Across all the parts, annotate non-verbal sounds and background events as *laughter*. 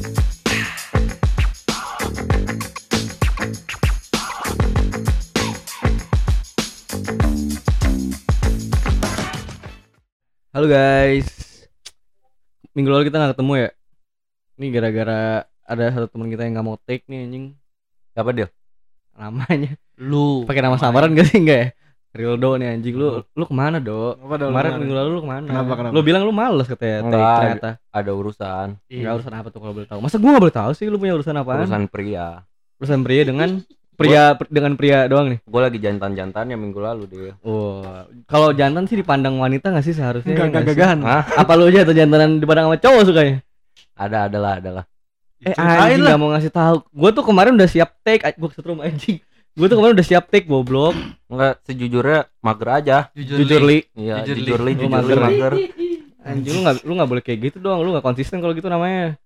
Halo guys. Minggu lalu kita nggak ketemu ya. Ini gara-gara ada satu teman kita yang nggak mau take nih anjing. Siapa dia? Namanya. Lu Pakai nama samaran gak sih enggak ya? Rildo nih anjing lu lu ke mana, Do? Apa Kemarin minggu lalu lu ke mana? Kenapa, kenapa? Lu bilang lu males katanya Enggak. ternyata. Ada urusan. Enggak urusan apa tuh kalau boleh tahu. Masa gua nggak boleh tahu sih lu punya urusan apaan? Urusan pria. Urusan pria dengan pria dengan pria doang nih. Gue lagi jantan-jantannya minggu lalu dia. Oh, kalau jantan sih dipandang wanita gak sih seharusnya? Enggak, gagahan. Apa lu aja atau jantanan dipandang sama cowok sukanya? Ada, adalah, adalah. Eh anjing lah. gak mau ngasih tahu. Gue tuh kemarin udah siap take, gue kesetrum anjing. Gue tuh kemarin udah siap take goblok. Enggak, sejujurnya mager aja. Jujur li. Iya, Jujur, jujur Li. Lu jujur mager. mager. Anjing lu gak lu gak boleh kayak gitu dong. Lu gak konsisten kalau gitu namanya.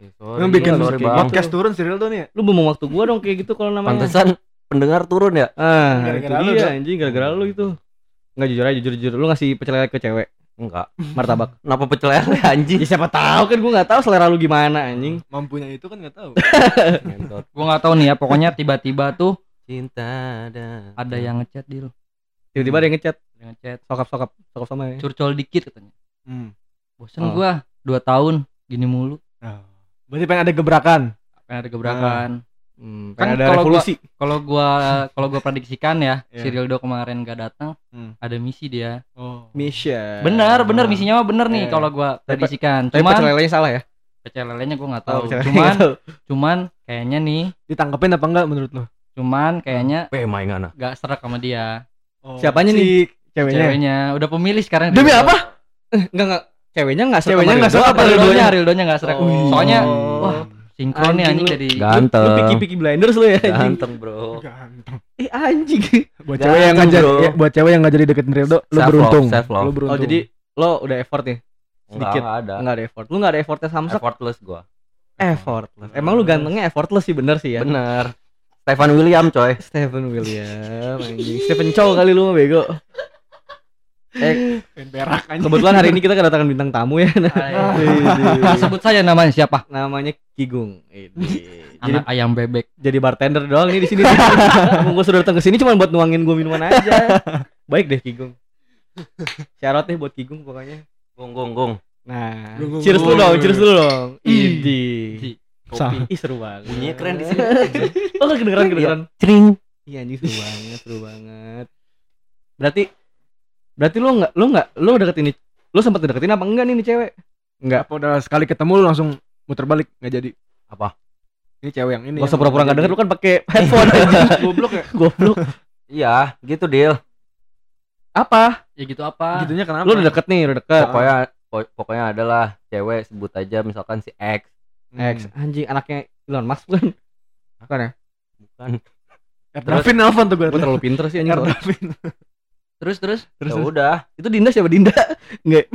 Eh, sorry, Yang bikin Lu sorry podcast turun serial tuh nih. Lu buang waktu gua dong kayak gitu kalau namanya. Pantesan pendengar turun ya? Ah, Gara-gara itu lu, dia anjing gara-gara lu itu. Enggak jujur aja jujur jujur. Lu ngasih pecel lele ke cewek Enggak. martabak. Kenapa pecel lele anjing? ya siapa tahu kan gua gak tahu selera lu gimana anjing. Mampunya itu kan nggak tahu. *laughs* Gua nggak tahu nih ya, pokoknya tiba-tiba tuh Cinta dan ada yang ngechat deal, Tiba-tiba ada yang ngechat, ada yang ngechat, sokap-sokap, sokap sama ya. curcol dikit katanya. Hmm. Bosen Oh. gua 2 tahun gini mulu, Nah, berarti pengen ada gebrakan. pengen ada gebrakan. Hmm, Kan kan ada kalau gua- revolusi. Kalau gua kalau gua prediksikan ya, *laughs* si Rildo kemarin gak datang, Hmm. ada misi dia. Oh. Misha. Bener, bener misinya mah bener nih Iya. kalau gua prediksikan. Tapi pecel Cuman lelenya salah ya? pecel lelenya gua nggak Oh, tahu. pecel lelenya Cuman tahu. cuman kayaknya nih, Ditangkepin apa enggak menurut lo? Cuman kayaknya Pe main ngana. gak serak sama dia. Siapanya nih? Ceweknya. Ceweknya udah pemilih sekarang. Demi Rildo. apa? Eh, enggak enggak. Ceweknya enggak serak Ceweknya nggak serak apa Rildonya, Rildonya? Rildonya gak serak. Oh. Soalnya Oh. wah, sinkron nih Anjing jadi Ganteng. Lu piki-piki blinders lu ya anjing. Ganteng, Bro. Ganteng. Eh anjing. Buat cewek yang ngajar, ya, buat cewek yang nggak jadi deketin Rildo, lu beruntung. Lu beruntung. Oh jadi lo udah effort nih? Enggak, Sedikit. enggak ada. Enggak ada effort. Lu enggak ada effortnya Samsak? Effortless gua. Effortless. Emang lu gantengnya effortless sih bener sih ya? Bener. Stefan William, coy. Stephen William anjing. Stephen Chow kali lu mah bego. Eh, berak kebetulan hari ini kita kedatangan bintang tamu ya. Ah, sebut saja namanya siapa? Namanya Kigung. Ini. Jadi Anak ayam bebek. jadi bartender doang nih di sini. Gue sudah datang ke sini cuma buat nuangin gue minuman aja. Baik deh Kigung. Syarat deh buat Kigung pokoknya. Gong gong gong. Nah, Gung, gung, cheers dulu dong, cheers dulu dong. Ih. Idi. Sah. Ih seru banget. Bunyinya keren di sini. *laughs* Oh kedengeran kedengeran. Cering. Iya anjing seru banget, seru banget. Berarti berarti lu nggak lu nggak lu deketin nih lu sempat deketin apa enggak nih nih cewek? Enggak. Apa udah sekali ketemu lu langsung muter balik nggak jadi? Apa? Ini cewek yang ini. Gak usah pura-pura nggak enggak denger lu kan pakai *laughs* headphone anjing. Goblok ya. Goblok. Iya, gitu deal. Apa? Ya gitu apa? Gitunya kenapa? Lu udah deket nih, udah deket. Pokoknya po- pokoknya adalah cewek sebut aja misalkan si X. X anjing anaknya Elon Musk bukan? Bukan ya? Bukan. *laughs* Davin nelfon tuh gue. Gue terlalu pinter sih anjing. sorry. Davin. Terus terus Terus Ya udah. Itu Dinda siapa Dinda? Enggak.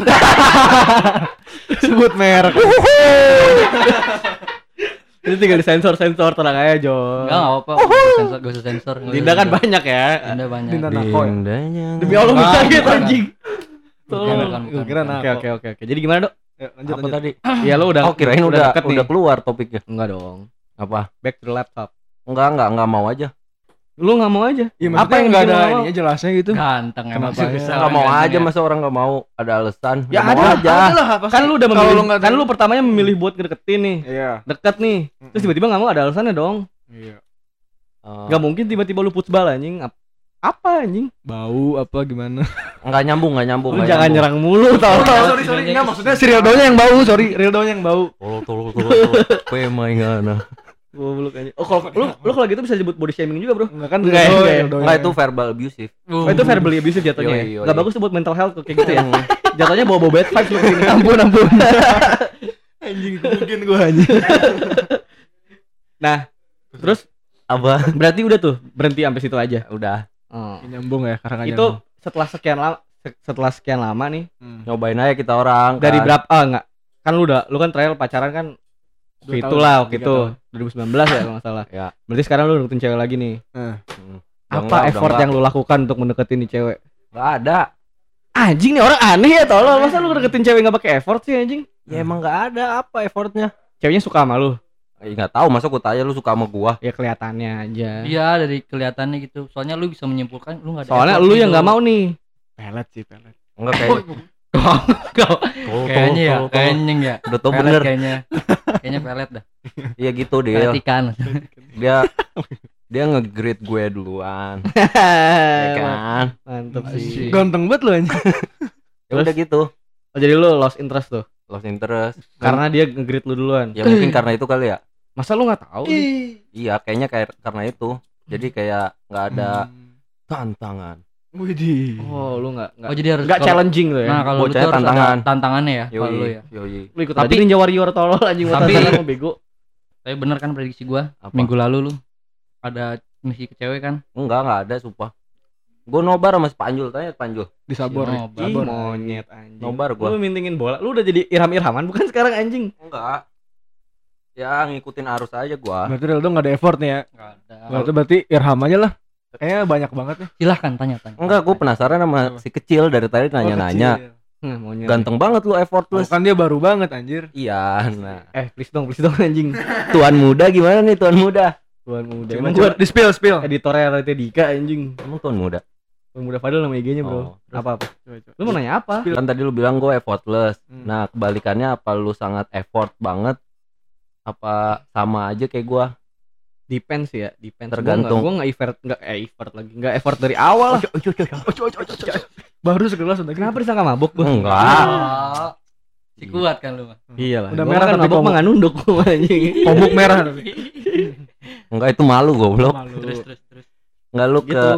*laughs* sebut merek. Itu *laughs* tinggal disensor sensor tenang aja Jo. enggak enggak apa-apa. Gak usah sensor, gak usah sensor. Dinda kan banyak ya. Dinda banyak. Dinda Nako ya? Dindanya. Demi Allah bisa gitu anjing. Tolong. bukan, oke oke oke. Jadi gimana, Dok? Ya, lanjut, Apa lanjut. tadi? Iya lu udah Oh, kirain udah deket nih. udah keluar topiknya. Enggak dong. Apa? Back to laptop. Enggak, enggak, enggak mau aja. Lu nggak mau aja? Iya, Apa yang enggak ada ininya jelasnya gitu? Ganteng emang Kenapa ya? Enggak mau aja ya. masa orang enggak mau ada alasan. Ya ada, aja. lah apa Kan lu udah memilih, kan lu pertamanya memilih buat ngedeketin nih, Iya. deket nih. Terus tiba-tiba nggak mau ada alasannya dong. Iya. Eh, Gak mungkin tiba-tiba lu putsbal anjing. Ap- Apa anjing? Bau apa gimana? *laughs* enggak nyambung, enggak nyambung. Lu nggak jangan nyambung. nyerang mulu tau. sorry sorry enggak maksudnya si Rildonya yang bau, sorry Rildonya yang bau. Tolol tolol tolol. tolol. *laughs* Pe main. Goblok anjing. Oh, kalau lu lu kalau gitu bisa sebut body shaming juga, Bro. Enggak kan Enggak, enggak. Enggak itu verbal abusive. Oh, itu verbally abusive jatuhnya. Yoi, ya? yoi. Nggak bagus buat mental health kayak gitu ya. Hmm. Jatuhnya bawa-bawa bad vibes lu ke sini. *laughs* ampun ampun. anjing mungkin gua anjing. Nah, terus Apa? berarti udah tuh berhenti sampai situ aja. Udah. Oh. Nyambung ya karena Itu setelah sekian lama setelah sekian lama nih Nyobain aja kita orang. dari kan. berapa ah enggak kan lu udah lu kan trial pacaran kan waktu tahun, itulah waktu itu tahun. 2019 ya kalau nggak salah Ya. berarti sekarang lu deketin cewek lagi nih Hmm. Udah apa enggak, effort enggak. yang lu lakukan untuk mendeketin nih cewek Enggak ada. anjing nih orang aneh ya tolol masa lu deketin cewek nggak pakai effort sih anjing Ya emang enggak ada apa effortnya. ceweknya suka sama lu Eh, nggak tahu masa gua tanya lu suka sama gua ya kelihatannya aja Iya dari kelihatannya gitu. Soalnya lu bisa menyimpulkan lu nggak ada. soalnya lu yang gitu. nggak mau nih Pelet sih, pelet. enggak kayak Kau- tol, kayaknya ya, kayaknya ya. udah tau bener kayaknya. Kayaknya pelet dah. *laughs* iya gitu dia ikan. dia dia nge-grade gue duluan *laughs* ya kan mantep sih Ganteng banget lu anjing. ya udah gitu Oh, jadi lu lost interest tuh lost interest karena dia nge-greet lu duluan ya mungkin karena itu kali ya masa lu nggak tahu nih? iya kayaknya kayak karena itu jadi kayak nggak ada tantangan Widih. oh lu nggak nggak Oh jadi harus nggak kalau- challenging tuh ya Nah kalau lu tantangan. tantangannya ya kalau lu yoi ya. yoi lu ikut Tapi- aja Ninja Warrior tolol anjing Tapi- lu bego Tapi bener kan prediksi gua apa minggu lalu lu ada misi ke cewek kan? enggak enggak ada sumpah gue nobar sama si Panjul tanya Panjul Di sabor. Si. Nobar. Ih, monyet anjing Nobar gua. lu mintingin bola lu udah jadi irham irhaman bukan sekarang anjing enggak ya ngikutin arus aja gua Berarti Ronaldo nggak ada effort nih ya. Enggak ada. Berarti berarti Irham aja lah. Kayaknya banyak banget nih. Silahkan tanya tanya. enggak gue penasaran sama Apa? si kecil dari tadi nanya-nanya Oh, kecil. Nah, monyet ganteng banget lu Oh, effortless kan dia baru banget anjir. iya nah eh please dong please dong anjing tuan muda gimana nih tuan muda tuan muda emang coba gua di spill spill. editornya Raditya Dika anjing emang tuan muda tuan muda Fadil nama IG-nya bro Oh, apa apa Coba, coba. lu mau nanya apa kan tadi lu bilang gue effortless Hmm. nah kebalikannya apa lu sangat effort banget apa sama aja kayak gua depends ya depends Tergantung. gua nggak effort nggak eh effort lagi nggak effort dari awal Baru segelas udah kenapa disangka mabuk gua enggak si kuat kan lu mah. Iya lah. Udah merah kan tapi mabuk mah nggak nunduk gua anjing. Komuk merah *laughs* tapi. enggak itu malu goblok Malu. Terus terus terus. enggak lu ke Gitu.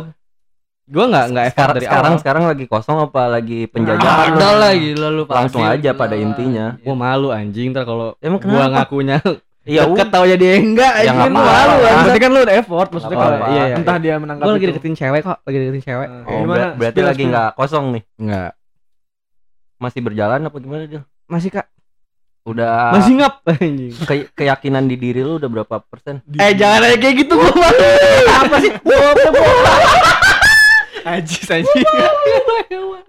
Gua nggak nggak effort sekarang dari sekarang awal. sekarang lagi kosong apa lagi penjajahan Ada lah gila lu Langsung aja pada intinya. Gua malu anjing ntar kalau emang gua kenapa ngakunya *laughs* ya deket tau dia enggak Ya, anjing nggak gua apa-apa. malu anjing. Berarti kan lu udah effort maksudnya kalau iya, iya. entah dia menangkap Gua lagi deketin cewek kok, lagi deketin cewek. Nah, oh, gimana? ber- berarti lagi spill. nggak kosong nih Enggak. masih berjalan apa gimana dia Masih Kak, udah masih ngap *laughs* anjing. ke- keyakinan di diri lu udah berapa persen Eh jangan kayak gitu gua malu. Apa sih? Gua Ajis anjing.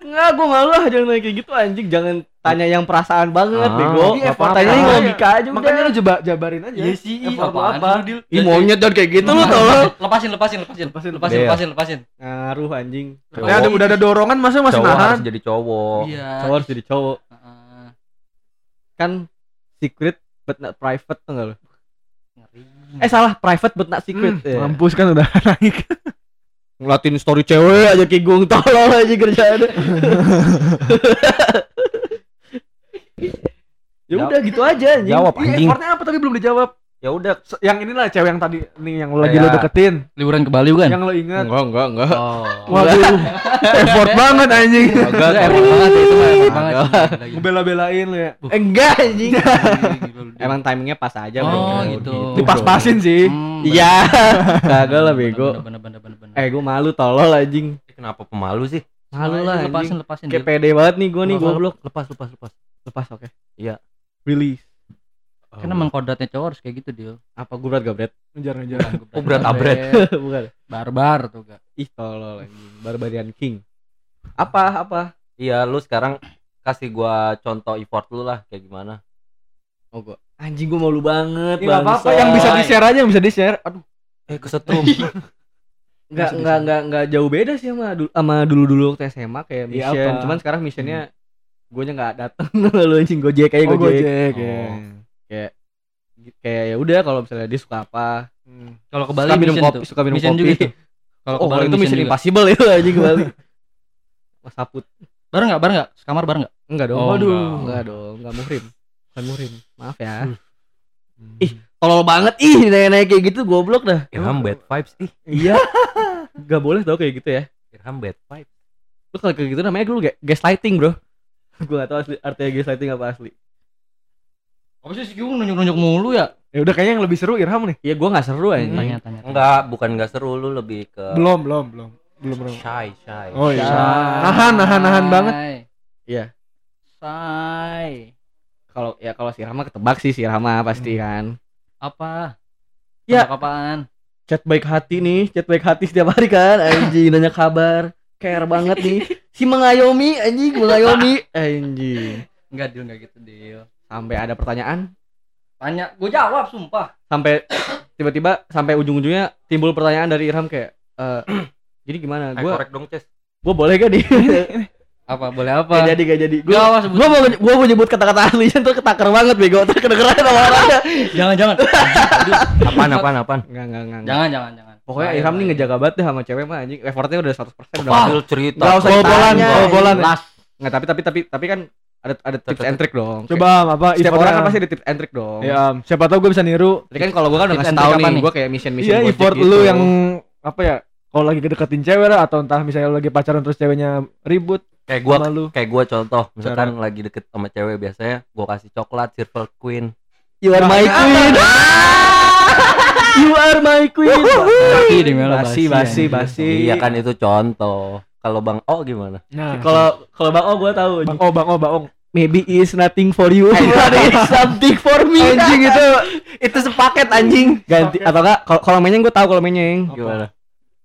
Enggak, gua malu lah jangan nanya kayak gitu anjing. Jangan tanya yang perasaan banget, Ah, bego. Tanya yang Makanya- logika aja udah. Makanya lu coba jabarin aja. Iya sih, apa? Dil? Ih monyet dan kayak gitu lu tolong. Lepasin, lepasin, lepasin, Lepasin, lepasin, Iya. lepasin, lepasin. Ngaruh anjing. Ya ada udah ada dorongan masa masih cowok nahan. harus jadi cowok Iya. Cowok harus jadi cowok. Heeh. Kan secret but not private tuh enggak lu? Ngeri. Eh salah, private but not secret. Hmm, Ya. Mampus kan udah *laughs* naik. Ngeliatin story cewek aja gue tolol aja kerjaan *laughs* ya udah gitu aja anjing. jawab anjing. effortnya apa tapi belum dijawab. Ya udah Yang inilah cewek yang tadi nih yang lagi Kayak- lo deketin, Liburan ke Bali bukan? yang lo ingat. enggak enggak enggak Oh. *laughs* Waduh, effort banget anjing. enggak effort banget ya, itu mah effort banget. Ngebela-belain lo ya. enggak anjing lu, Dil. emang timingnya pas aja bro Oh, gitu. Dipas-pasin sih. Hmm, iya kagak lah bego bener, bener, bener, bener. eh gue malu tolol anjing Eh, kenapa pemalu sih malu lah lepasin, lepasin. kayak pede banget nih gue nih goblok lepas lepas lepas lepas oke Iya. release Kan emang kodratnya cowok harus kayak gitu, Dil. apa gue berat gak berat Ngejar-ngejar. Oh, *laughs* berat abret. *laughs* bukan Barbar tuh, gak. ih tolol anjing barbarian king apa apa iya lu sekarang kasih gua contoh effort lu lah kayak gimana oh gue anjing gue malu banget Ini nggak apa-apa yang bisa di-share aja yang bisa di-share. Aduh, eh kesetrum *laughs* nggak Bisa, nggak bisa. nggak nggak jauh beda sih sama dulu sama dulu dulu waktu SMA kayak Iya, mission apa? cuman sekarang missionnya gue nya nggak datang lu anjing gojek kayak oh, gojek, Gojek Oh. ya. Kayak kayak ya udah kalau misalnya dia suka apa Hmm. Kalau ke Bali suka minum kopi tuh. suka minum Mission kopi. *laughs* Kalau ke oh itu mission juga. impossible itu anjing ke *laughs* Bali mas saput Bareng enggak? Bareng enggak? Sekamar bareng enggak? enggak dong Oh, waduh enggak. enggak dong enggak muhrim bukan muhrim maaf ya Hmm. Ih. tolol banget ih nanya-nanya kayak gitu goblok dah Irham bad vibes ih iya *laughs* nggak boleh tau kayak gitu ya Irham bad vibes lu kalau kayak gitu namanya dulu ga- gaslighting bro gue gak tau asli artinya gaslighting apa asli Apa sih si Giung nunjuk-nunjuk mulu ya? Ya udah kayaknya yang lebih seru Irham nih. Iya gue gak seru anjing Tanya, tanya. enggak bukan enggak seru lu lebih ke Belum, belum, belum. Belum, belum. shy shy Oh iya. Say. Nahan, nahan, nahan banget. Iya Say. kalau ya kalau si Rama ketebak sih si Rama pasti Hmm. kan Apa? Ya. Tebak apaan? chat baik hati nih chat baik hati setiap hari kan anjing *laughs* nanya kabar care banget nih si mengayomi anjing mengayomi *laughs* anjing Enggak, Dil, enggak gitu, Dil. Sampai ada pertanyaan Tanya, gue jawab sumpah. sampai tiba-tiba sampai ujung-ujungnya timbul pertanyaan dari Irham kayak eh *clears throat* jadi gimana Eh, gua korek dong Ces gua boleh gak di *laughs* Apa boleh apa? gak jadi gak jadi Gak gua apa sebut. gua mau gua mau nyebut kata-kata aslinya *laughs* tuh ketaker banget bego terus kedengeran sama orangnya *laughs* Jangan jangan. apaan apaan apaan enggak enggak enggak jangan jangan jangan. pokoknya Irham nih ngejaga banget deh sama cewek mah anjing effortnya udah 100% udah masuk. cerita Nggak usah bobolan. Las. Nggak, tapi tapi tapi tapi kan ada ada tips and trick dong Coba apa setiap orang kan pasti ada tips and trick dong Ya, Am, siapa tahu gue bisa niru. Jadi kan kalau gua kan udah ngasih tahu nih, gua kayak mission mission Iya, effort gitu. lu yang apa ya? Kalau lagi kedeketin cewek lah atau entah misalnya lu lagi pacaran terus ceweknya ribut kayak gua sama lu. kayak gua contoh misalkan lagi deket sama cewek biasanya gua kasih coklat Silver Queen You are my queen. *laughs* you are my queen. Basi basi, basi, basi, iya kan itu contoh kalau bang O gimana Nah, Kalau kalau Bang O gua tahu. Bang Oh, Bang Oh, Bang Oh. Maybe is nothing for you. But it's *laughs* something for me. Anjing itu itu sepaket anjing. Ganti atau enggak kalau menyeng gua tahu kalau menyeng. gimana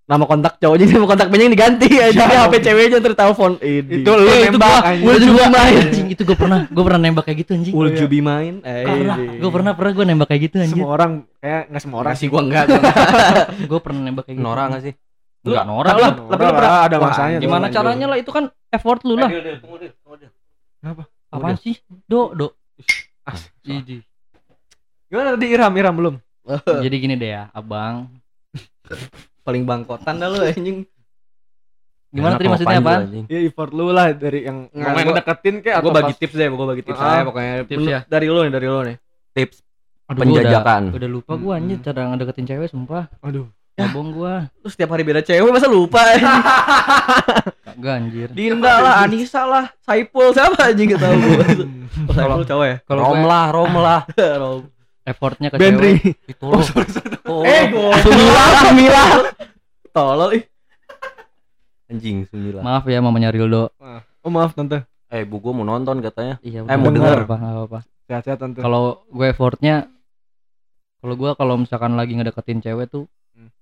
Nama kontak cowoknya nama kontak menyeng diganti aja HP ceweknya terus telepon. Itu lu Eh, itu nembak gua, anjing. gua Itu juga gua main. anjing itu gua pernah, gua pernah nembak kayak gitu anjing. Will you be mine? Eh, Pernah, gua pernah pernah gua nembak kayak gitu anjing. Semua orang kayak enggak semua orang sih gua enggak. gua *laughs* enggak. Gua pernah nembak kayak gitu. Nora nggak sih Enggak norak lah. tapi pernah ada masanya. Gimana caranya lah itu kan effort lu lah. Apaan sih? Do, do. Ah, Jadi, Gimana tadi Irham, Irham belum? *laughs* jadi gini deh ya, Abang. Paling bangkotan dah lu anjing. Gimana tadi maksudnya anjing. Ya effort lu lah dari yang Nggak, mau yang gua- deketin kayak Gua atau bagi pas- tips deh, gua bagi tips Ah, aja pokoknya. tips ya. Dari lu nih, dari lu nih. tips Aduh, penjajakan Udah, udah lupa gua anjir cara ngedeketin cewek sumpah. Aduh. Ngobong gua. Lu setiap hari beda cewek masa lupa *laughs* Kagak anjir. Dinda lah, Anissa lah, Saipul siapa anjing gak tahu. *laughs* Oh, Saipul cowok ya? Kalau rom gue lah rom lah *laughs* Rom. effortnya ke Benri. cewek. itu loh oh, Eh, Sumila, Sumila. Tolol ih. anjing sembilan Maaf ya mamanya Rildo. Oh maaf tante. eh bu gua mau nonton katanya Iya, Eh, mau denger. apa, apa-apa. Sehat-sehat tante. Kalau gue effortnya kalau gue kalau misalkan lagi ngedeketin cewek tuh Hmm.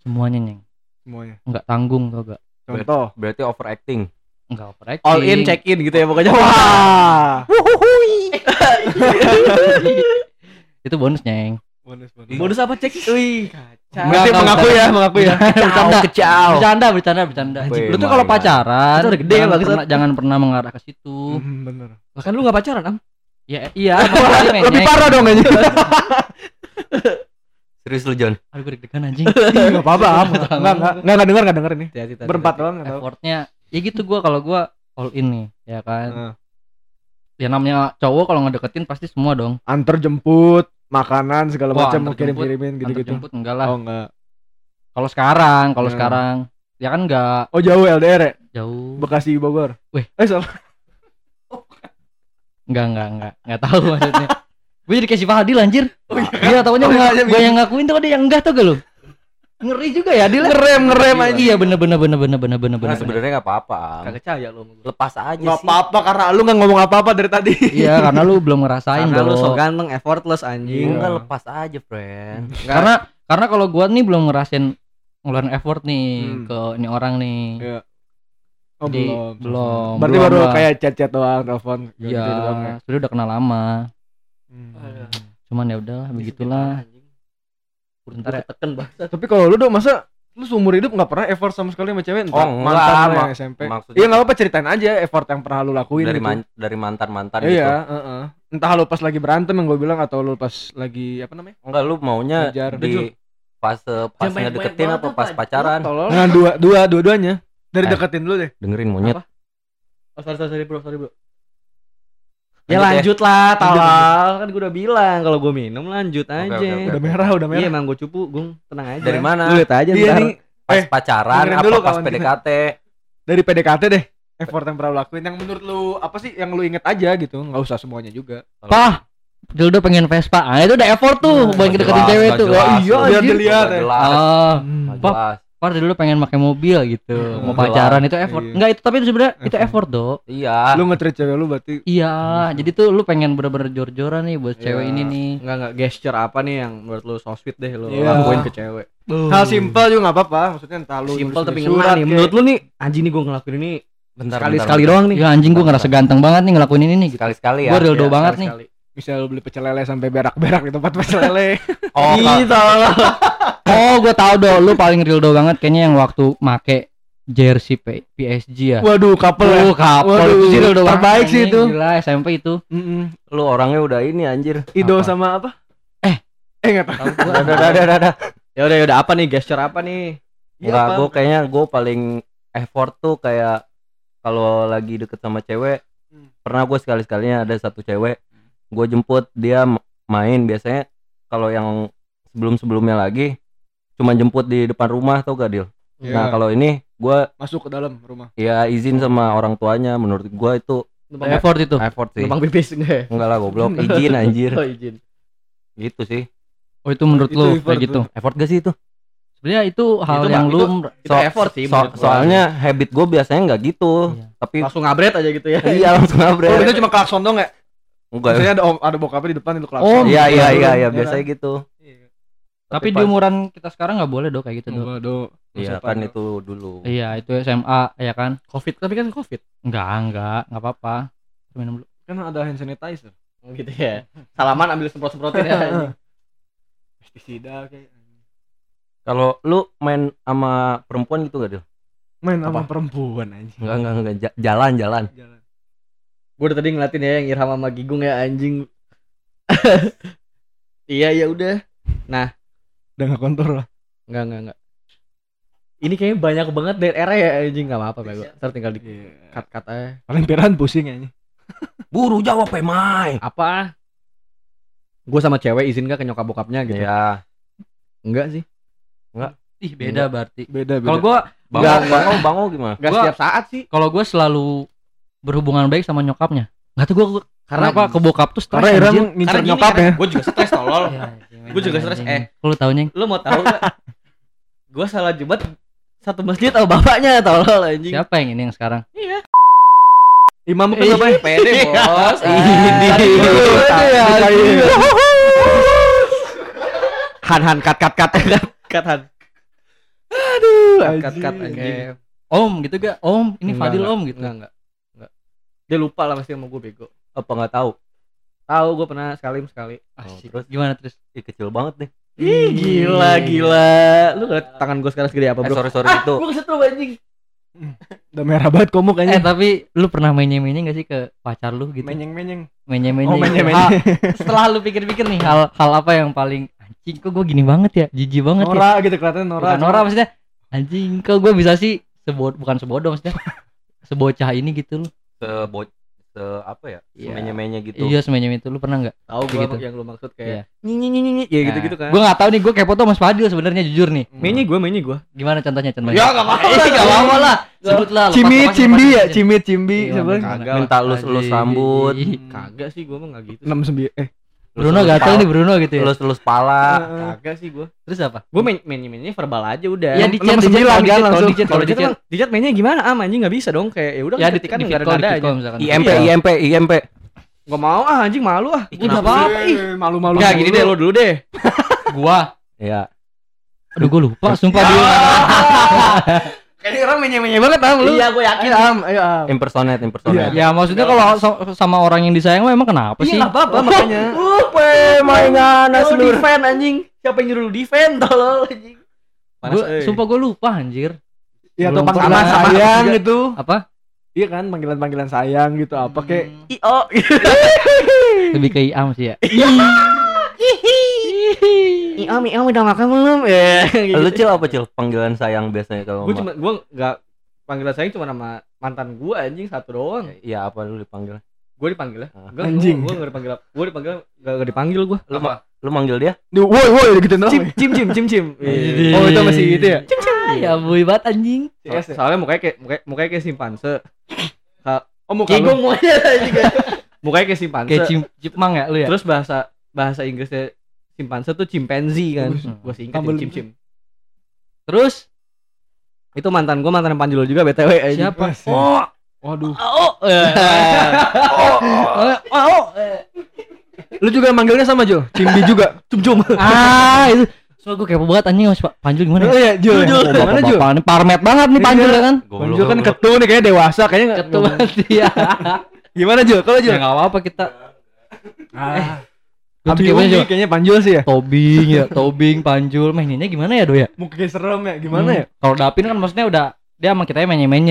semuanya nyeng semuanya. nggak tanggung tau gak Contoh. berarti overacting nggak overacting All in, check in gitu ya pokoknya. Wah. *laughs* itu bonus nyeng Bonus bonus. Bonus apa check in? Wih, kacau. Berarti Nggak, mengaku ya, mengaku ya. bercanda kecau bercanda bercanda bercanda lu tuh kalau pacaran Itu udah gede, jangan, pernah, jangan pernah mengarah ke situ Hmm, bener. Bahkan lu gak pacaran, Am? ya iya *laughs* Lebih parah dong anjing. *laughs* serius lu John aduh gue deg-degan anjing *laughs* Enggak apa-apa, Am. Enggak enggak enggak enggak denger enggak denger ini. Berempat doang enggak tahu. effortnya ya gitu gue kalau gue all in nih ya kan Heeh. ya namanya cowok kalau ngedeketin pasti semua dong Antar jemput, makanan segala Wah, macam antar mau kirim-kirimin Antar gitu-gitu. jemput enggak lah Oh enggak. kalau sekarang kalau Nah. sekarang ya kan enggak Oh jauh LDR ya? jauh Bekasi Bogor. Weh. Eh salah. enggak enggak enggak enggak tahu maksudnya *laughs* gue jadi kayak si Fadil anjir Oh iya. dia taunya Oh, enggak iya, gue yang ngakuin tuh ada yang enggak tuh gak lu ngeri juga ya Adil Ngerem ngerem aja. iya bener bener bener bener bener bener bener sebenarnya nggak apa-apa. Kagak percaya lu lepas aja Enggak sih apa-apa karena lu enggak ngomong apa-apa dari tadi. iya karena lu belum ngerasain Karena lu so ganteng, effortless anjing. enggak Iya. lepas aja friend Enggak. karena karena kalau gua nih belum ngerasain ngeluarin effort nih Hmm. ke ini orang nih Iya. Oh Jadi, belum. belum Berarti belum baru lah. kayak chat-chat doang, telepon. gitu iya doang ya. sudah udah kenal lama Hmm. cuman ya udahlah begitulah Bentar ya. Tekan bahasa. Tapi kalau lu dong masa lu seumur hidup nggak pernah effort sama sekali sama cewek entah Oh, mantan lu yang SMP. maksudnya- Iya nggak apa-apa ceritain aja effort yang pernah lu lakuin dari gitu. man- dari mantan mantan Iya, gitu heeh. Entah lu pas lagi berantem yang gue bilang atau lu pas lagi apa namanya? enggak lu maunya Ngejar. di fase pas ngedeketin banyak apa pas apa, pacaran. Nah, dua dua dua-duanya. Dari Eh. deketin dulu deh. dengerin monyet Apa? Oh, sorry, sorry, bro, sorry, bro. Ya Lanjut ya. lah, tawal. Kan gue udah bilang kalau gue minum lanjut aja. oke, oke. Udah merah, udah Iya, merah. emang gue cupu, gung, tenang aja. Dari mana? Lu lihat aja Iya ntar. nih pas Eh, pacaran apa dulu, pas. PDKT dari PDKT deh. Effort yang pernah lu lakuin yang menurut lu apa sih yang lu inget aja gitu, nggak usah semuanya juga. Pah, Dildo pengen Vespa. Ah, itu udah effort tuh Nah, buat deketin cewek tuh. jelas. Oh, iya Biar dilihat ya. Nggak. Par dulu pengen pakai mobil gitu, Hmm, mau jelas. pacaran itu effort. Iya. Enggak itu tapi itu sebenarnya itu Effort. effort, Dok. iya Lu nge-treat cewek lu berarti Iya, jadi tuh lu pengen bener-bener jor-joran nih buat Iya. cewek ini nih. Enggak enggak gesture apa nih yang menurut lu so sweet deh lu Iya. lakuin ke cewek. hal simpel juga nggak apa-apa. Maksudnya entah lu Simpel nulis-nulis tapi ngena nih. Menurut lu nih anjing nih gue ngelakuin ini bentar sekali bentar, sekali bentar. doang nih. Ya anjing gua ngerasa ganteng banget nih ngelakuin ini nih gitu. sekali sekali ya Gua dildo Iya, banget nih. Misal lu beli pecel lele sampai berak-berak di tempat pecel lele. *laughs* Oh, tolong. Oh, gue tahu do, lu paling real do banget kayaknya yang waktu make jersey P- PSG ya. Waduh, couple ya. Tuh, kapal Waduh, itu sih real do banget. terbaik sih itu. Gila SMP itu. Mm-mm. lu orangnya udah ini anjir. Ido Apa? sama apa? Eh. eh enggak tahu. Udah, udah, udah, udah, udah. Ya udah ya udah apa nih gesture apa nih? Enggak, apa? gue kayaknya gue paling effort tuh kayak kalau lagi deket sama cewek. Hmm. Pernah gue sekali sekalinya ada satu cewek, gue jemput dia main. Biasanya kalau yang sebelum sebelumnya lagi, cuma jemput di depan rumah tau gak Dil? Iya. Nah kalau ini gue masuk ke dalam rumah. ya izin sama orang tuanya. Menurut gue itu Numpang, Effort itu. effort sih. numpang pipis *laughs* enggak ya? Enggak lah goblok, *laughs* izin anjir. Oh, izin. Gitu sih. Oh, itu menurut Itu lu effort kayak gitu. Effort gak sih itu? Sebenarnya itu hal Itu yang mah- lu itu- Itu effort sih so- soalnya habit gue biasanya nggak gitu. Iya. Tapi langsung ngabret aja gitu ya. iya langsung Oh, ngabret. itu cuma klakson dong ya? Enggak. Biasanya ada om, ada bokapnya di depan itu klakson. Oh, Iya iya iya iya Ya biasanya gitu. Iya. tapi di pas- umuran kita sekarang nggak boleh do kayak gitu do. Enggak, do. Iya kan itu dulu. Iya, itu SMA ya kan? Covid tapi kan Covid. Enggak, enggak, enggak apa-apa. Minum dulu. Kan ada hand sanitizer. Oh, gitu ya. *laughs* Salaman ambil semprot-semprotin ya. Pestisida kayak. Kalau lu main sama perempuan gitu gak Dil? Main sama Apa? perempuan anjing. Enggak enggak enggak Ja- jalan jalan. Jalan. Gue udah tadi ngeliatin ya yang Irham sama Gigung ya anjing. *laughs* iya ya udah. Udah enggak kontor lah. Enggak enggak enggak. Ini kayaknya banyak banget dari era ya anjing enggak apa-apa bego. Ntar tinggal di Iya. cut cut aja. Paling piran pusing anjing. *laughs* Buru jawab Mai. Apa? Gue sama cewek izin gak ke nyokap bokapnya gitu? Iya. Enggak sih. Ih, beda berarti. Beda beda. Kalau Bango Enggak, bango bango gimana? Enggak Gua- setiap saat sih. kalau gua selalu berhubungan baik sama nyokapnya. Enggak tahu gua, gua Karena kenapa ke bokap tuh stres karena Iram ngincer nyokap ya. Gue juga stres tolol. *laughs* Iya, Gua juga stres, eh. Lu taunya? Lu mau tahu gak? *laughs* gue salah Jumat satu masjid tahu bapaknya tolol anjing. Siapa yang ini yang sekarang? Iya. Imam apa ya? Pede bos. Ini. Pede ya. anjing. Han han cut cut cut *laughs* cut cut han. Aduh, cut cut anjing. Om gitu gak? Om, ini Fadil. Om gitu. Enggak. Dia lupa lah pasti sama gue bego. Apa nggak tahu? Tahu gue pernah sekali sekali. Asik. terus? Gimana terus? Ih, kecil banget nih. Ih gila gila. Lu ngeliat tangan gue sekarang segede apa Eh bro? sorry sorry itu. Gue kesetrum anjing. Udah merah banget komuk Eh kayaknya. tapi lu pernah menye-menye gak sih ke pacar lu gitu? Menyeng-menyeng. Menye-menye. Oh, gitu. menye-menye. Hal- *laughs* Setelah lu pikir-pikir nih hal hal apa yang paling anjing kok gue gini banget ya, jijik banget ya. Nora gitu kelihatan Nora. Bukan Nora maksudnya anjing kok gue bisa sih sebod bukan sebodoh maksudnya *laughs* sebocah ini gitu lu. Sebo se apa ya? Iya. Semenye-menye gitu. Iya semenye itu lu pernah nggak? Tahu gue Gitu. yang lu maksud kayak nyi nyi nyi nyi ya gitu gitu kan. Gue nggak tahu nih gue kepo tuh Mas Fadil sebenarnya jujur nih. Menye gue menye gue. Gimana contohnya contohnya? Ya, nggak apa-apa Eh, lah, nggak apa-apa lah. Sebut lah. lepas- Cimit, lepas- Cimbi ya. Cimit, Cimbi Iya. Kagak. Minta lus rambut, Ih, Kagak sih gue mah enggak gitu. enam sembilan eh Bruno gatel nih Bruno gitu ya. Lus lus pala. Kagak sih gue. Terus apa? Gue main main mainnya verbal aja udah. Ya di chat, di chat, sembilan kalau di kan chat, kalau langsung. di chat, di mainnya gimana? Ah anjing nggak bisa dong kayak ya udah Ya di ketikan di enggak ada call misalkan. IMP Iya. IMP IMP. Gak mau ah anjing malu ah. Ih, Udah apa-apa ih. Malu-malu. Enggak gini deh lo dulu deh. Gua. Iya. Aduh gue lupa sumpah dia. *laughs* Kayaknya orang menye-menye banget am lu. Iya gue yakin. Ayo am, ayo am. Impersonate impersonate. Ya maksudnya kalau so- sama orang yang disayang emang kenapa sih? Iya apa-apa makanya. *laughs* Uh, mainan Lu defend anjing. Siapa yang nyuruh lu defend tolol anjing. Panas, Gua, eh. sumpah gue lupa anjir. Iya atau panggilan sayang gitu. Apa? Iya kan panggilan-panggilan sayang gitu apa kayak Hmm, Io. *laughs* lebih ke Iam sih ya. Io Io udah makan belum? *laughs* Ya. Lu cil apa cil? Panggilan sayang biasanya kalau Gue cuma gue nggak panggilan sayang cuma nama mantan gue anjing satu doang. Iya apa lu dipanggil? Gue dipanggil ya. Ah. Gua- Anjing. Gue nggak dipanggil. Gue dipanggil nggak dipanggil gue. Lu ma- lu manggil dia? Woi woi gitu doang. Cim cim cim cim *laughs* cim. Iya. Oh, itu masih gitu ya? ya boy banget anjing. Ya? Soalnya mukanya kayak mukanya, mukanya kayak simpanse. *coughs* Oh, muka Kayak gue *laughs* mukanya kayak simpanse. Kayak cip cipmang ya lu ya. Terus bahasa bahasa Inggrisnya simpanse tuh chimpanzee kan. Gue singkat jadi cim cim. Terus Itu mantan gue mantan yang panjul juga BTW siapa? Oh. Waduh. Oh, oh, oh, Lu juga manggilnya sama Jo? Cimbi juga. *laughs* Cum cum. *laughs* ah itu. Soalnya gue kepo banget anjing Mas Pak Panjul gimana? Oh iya, Jo. Jo, Jo. ya? Gimana Jo? Ini parmet banget nih Panjul Iya. ya kan? Panjul kan ketua nih kayaknya dewasa kayaknya nggak- Ketua dia. *laughs* Gimana Jo? Kalau Jo? Ya enggak apa-apa kita Ah. Abi ceweknya Umi coba. kayaknya panjul sih ya. Tobing ya, *laughs* Tobing, Panjul, maininnya gimana ya do ya? Mungkin serem ya, gimana Hmm. ya? Kalau Dapin kan maksudnya udah dia sama kita Ih,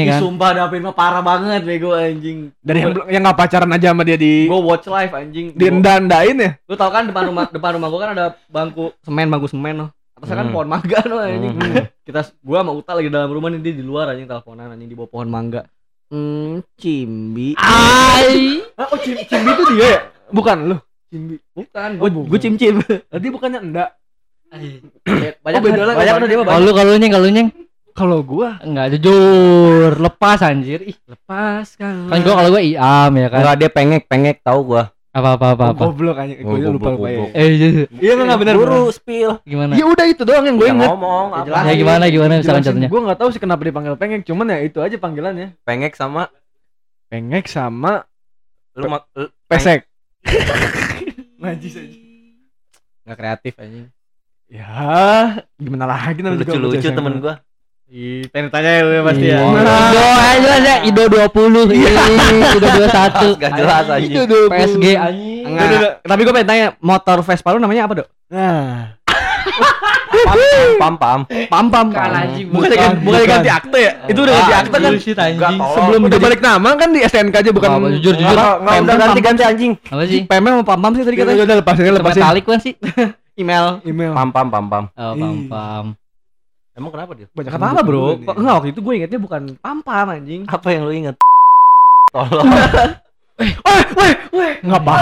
kan. sumpah Dapin mah parah banget bego anjing. Dari yang yang nggak pacaran aja sama dia di Gue watch live anjing. di endain ya. Lu tau kan depan rumah depan rumah gua kan ada bangku semen, bangku semen loh. Atasnya kan Hmm. pohon mangga loh anjing. Hmm. Kita gua sama Uta lagi dalam rumah nih dia di luar anjing teleponan anjing di bawah pohon mangga. Hmm, Cimbi. Ai. Ah, oh Cim- Cimbi itu dia ya? Bukan lu. Cimbi. Bukan, Oh, gua bukan. gua cim-cim. Tadi bukannya enggak. banyak Oh, beda banyak udah dia Kalau banyak. kalau lu nyeng, kalau nyeng Kalau gua enggak jujur, lepas anjir. Ih, Lepas kan. kan gua kalau gua iam ya kan. Enggak dia pengek pengek tahu gua. Apa apa apa oh, apa. goblok aja. Oh, Gua lupa goblok, lupa ya. goblok. Eh, iya, Iya enggak benar. Buru spill. gimana? Ya udah itu doang yang gue Yang inget. ngomong Ya, apa? Ya gimana gimana misalkan contohnya? Gue nggak tahu sih kenapa dipanggil pengek, cuman ya itu aja panggilannya. Pengek sama Pengek sama lu- pesek. *laughs* *laughs* Najis aja. Enggak kreatif anjing. Ya, gimana lagi namanya juga lucu-lucu bocah temen gua. Ih, pengen tanya ya lu ya pasti ya. Ido aja aja Ido 20 Ih, Ido 21 Gak jelas anjing. PSG anjing Enggak, enggak. Tapi gue pengen tanya, motor Vespa lu namanya apa, Dok? Nah, Pam pam. Pam pam. Anjing, Bukan bukan, ganti, bukan bukan. ganti akte ya? Itu udah ganti akte kan? Sebelum udah balik nama kan di STNK aja bukan Apa, jujur, jujur. Nggak, Udah ganti ganti anjing. Apa sih? PM sama Pam Pam sih tadi katanya. udah lepasin lepasin. Metalik kan sih? *laughs* Email. Email. Pam pam pam pam. Oh, paham paham Emang kenapa dia? Banyak Kata apa, Bro? Kok enggak waktu itu gue ingetnya bukan Pam Pam anjing. Apa yang lu inget? *laughs* Tolong. Enggak paham.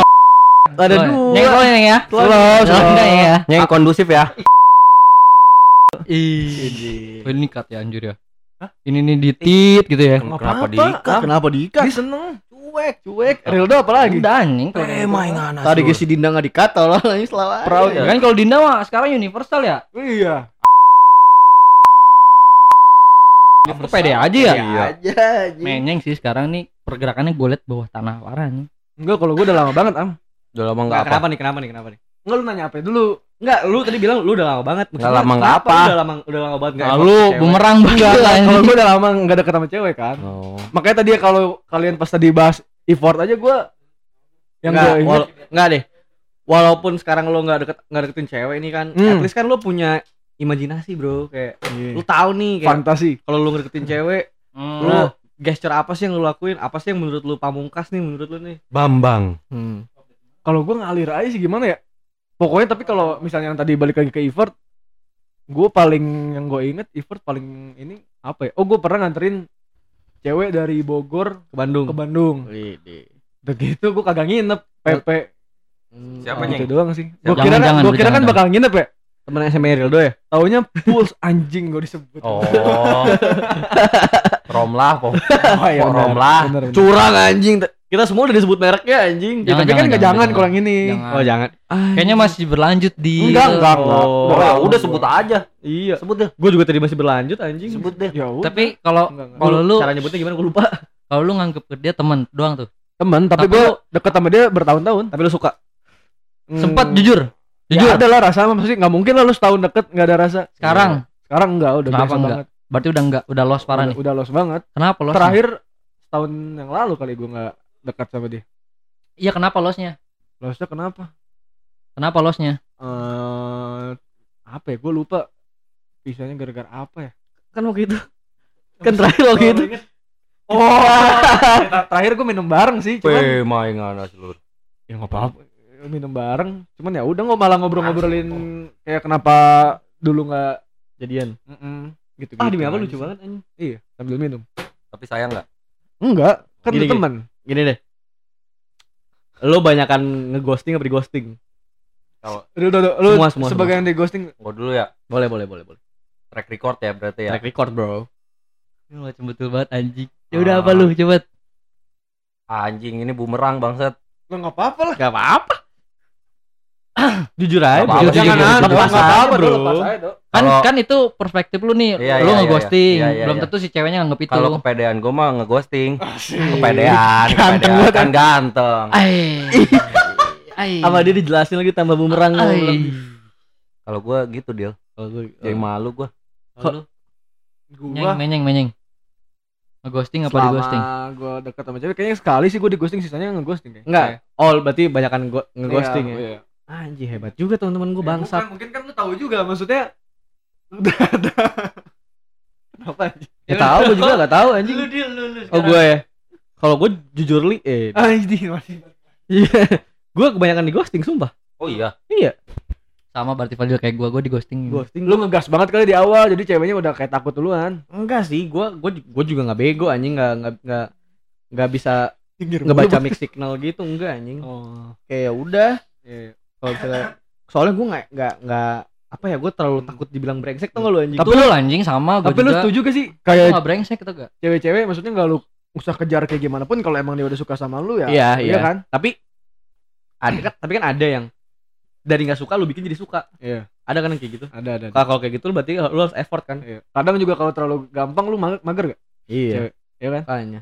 Nggak ada Nyeng dua. lo nyeng ya Slow, Slow, slow. enggak ya Yang kondusif ya. Ih Ini cut ya anjir ya Ini nih ditit gitu ya Kenapa apa-apa. diikat? Kenapa diikat? Dia seneng. Cuek, cuek. Rildo apa lagi? Udah anjing Eh mainan. Tadi gue si Dinda enggak dikat tolong *laughs* anjing selalu. Proud Ya kan kalau Dinda mah sekarang universal ya Iya. Aku pede aja ya Iya. aja. Menyeng sih sekarang nih Pergerakannya gue liat bawah tanah parah nih Enggak, kalau gue udah lama banget, Am. Udah lama Enggak, enggak apa. kenapa nih? Kenapa nih? Kenapa nih? Enggak lu nanya apa ya dulu? Enggak, lu tadi bilang lu udah lama banget. Nggak lama nggak kenapa apa. lu Udah lama udah lama banget enggak Lalu bumerang banget Enggak, kalau gue udah lama enggak deket sama cewek kan. Oh. Makanya tadi ya kalau kalian pas tadi bahas effort aja gue yang enggak, gue inget wal- enggak deh. Walaupun sekarang lu enggak deket enggak deketin cewek ini kan, Hmm. at least kan lu punya imajinasi, Bro. Kayak Iya. lu tahu nih kayak fantasi. kalau lu ngedeketin cewek, Hmm. lu gesture apa sih yang lu lakuin? Apa sih yang menurut lu pamungkas nih menurut lu nih? Bambang. Hmm. Kalau gue ngalir aja sih gimana ya? Pokoknya tapi kalau misalnya yang tadi balik lagi ke effort, gue paling yang gue inget effort paling ini apa ya? Oh gue pernah nganterin cewek dari Bogor Ke Bandung. ke Bandung. Widih. Begitu gue kagak nginep, PP. Hmm. Siapa? Gitu doang sih. Gue kira kan, bro, kira kan bakal nginep ya. Temen SMA Rildo ya? Taunya pulse anjing gue disebut. Oh. *laughs* Romlah, Pom. Oh, iya, rom lah? Curang anjing. Kita semua udah disebut mereknya anjing. Ya, tapi kan nggak jangan kalau yang ini. Jangan. Oh, jangan. Kayaknya masih berlanjut di Enggak, enggak, enggak. Oh. Oh, ya udah sebut aja. Iya. Sebut deh. Gue juga tadi masih berlanjut anjing. Sebut deh. Ya udah. Tapi kalau Enggak, enggak. kalau lu cara nyebutnya gimana gue lupa. kalau lu nganggep ke dia teman doang tuh. temen tapi, Tapi gue deket sama dia bertahun-tahun. Tapi lu suka. Sempat Hmm. jujur. Jujur. Ya ada lah rasa maksudnya nggak mungkin lah lu setahun deket nggak ada rasa. Sekarang Sekarang enggak udah Kenapa biasa enggak? banget. berarti udah enggak udah los parah udah, nih. udah los banget. Kenapa los? Terakhir setahun yang lalu kali gue nggak dekat sama dia. Iya kenapa losnya? Losnya kenapa? Kenapa losnya? Eh apa ya? Gue lupa. Pisahnya gara-gara apa ya? Kan waktu itu. Kan terakhir waktu itu. Oh, terakhir gue minum bareng sih, cuman Weh, mainan seluruh. ya nggak apa-apa minum bareng cuman ya udah nggak malah ngobrol-ngobrolin kayak kenapa dulu nggak Jadian. mm gitu Ah, demi apa lucu banget anjing. iya sambil minum Tapi sayang enggak? enggak kan Gini, lu gini. teman Gini deh. Lu banyakan ngeghosting apa di ghosting? lu, lu, lu Semua, semua, sebagai yang di ghosting Gua dulu ya. Boleh, boleh, boleh, boleh. Track record ya berarti ya. Track record, Bro. Lu macam betul banget anjing. Ya udah apa lu coba. Anjing ini bumerang bangsat. lu nggak apa-apa lah Gak apa-apa. *coughs* Jujur aja, bro. Jujur, jangan jujur, jujur. nggak Lepas aja, bro Kan Kalau- kan itu perspektif lu nih. Iya, lu iya, iya, ngeghosting. iya, iya, Belum iya. tentu si ceweknya nganggep itu. Kalau kepedean gua mah ngeghosting. Kepedean. Kepedean, Ganteng kepedean kan ganteng. Ai. Ai. Sama dia dijelasin lagi tambah bumerang. Kalau gua gitu, Dil. Oh, gue- Jadi malu gua. Kalau gua menyeng menyeng menyeng. Ngeghosting apa di ghosting? Selama gue deket sama cewek kayaknya sekali sih gue di ghosting sisanya nge-ghosting kayak. Enggak. Oh, berarti banyakan nge-ghosting ya. Anjir hebat juga teman-teman gue Ya, bangsat. bukan, mungkin kan lu tahu juga maksudnya *laughs* udah ada Kenapa anjing? Ya tahu gue juga gak tahu anjing. Lu dia lu lu. Oh gue ya. Kalau gue jujur li eh Anjing masih. iya. gue kebanyakan di ghosting sumpah. Oh iya. Iya, Sama berarti Fadil kayak gua, gua di ghosting. ghosting. Lu ngegas banget kali di awal jadi ceweknya udah kayak takut duluan. enggak sih, gue gue gue juga nggak bego anjing nggak nggak nggak nggak bisa ngebaca mix signal gitu enggak anjing. Oh. Kayak ya udah Iya. Kalau misalnya soalnya gue nggak nggak nggak apa ya gue terlalu takut dibilang brengsek tau gak lu anjing. Tapi lu anjing sama gua Tapi lu juga. setuju gak sih Lu kayak nggak brengsek atau gak? cewek-cewek maksudnya nggak lu usah kejar kayak gimana pun kalau emang dia udah suka sama lu ya. Iya, iya. kan? Tapi ada kan tapi kan ada yang dari nggak suka lu bikin jadi suka. Iya. Ada kan yang kayak gitu. Ada ada. ada. Kalau kayak gitu lu berarti lu harus effort kan. Iya. Kadang juga kalau terlalu gampang lu mager, mager gak? Iya. Cewek. Iya kan? Makanya.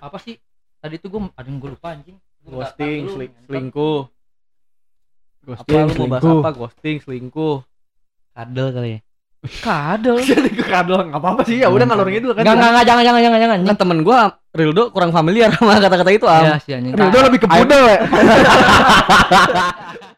Apa sih? Tadi tuh gua ada yang gua lupa anjing. Nggak Ghosting, seling- selingkuh. Ghosting, Apa lu mau bahas selingkuh. apa? Ghosting, selingkuh. Kadel kali ya. Kadel. *laughs* Jadi ke kadal nggak apa-apa sih ya udah ngalor ngidul kan. Enggak enggak enggak jangan jangan jangan jangan. Kan temen gua Rildo kurang familiar sama kata-kata itu am. Iya sih anjing. Rildo lebih ke pudel ya. *laughs* *laughs*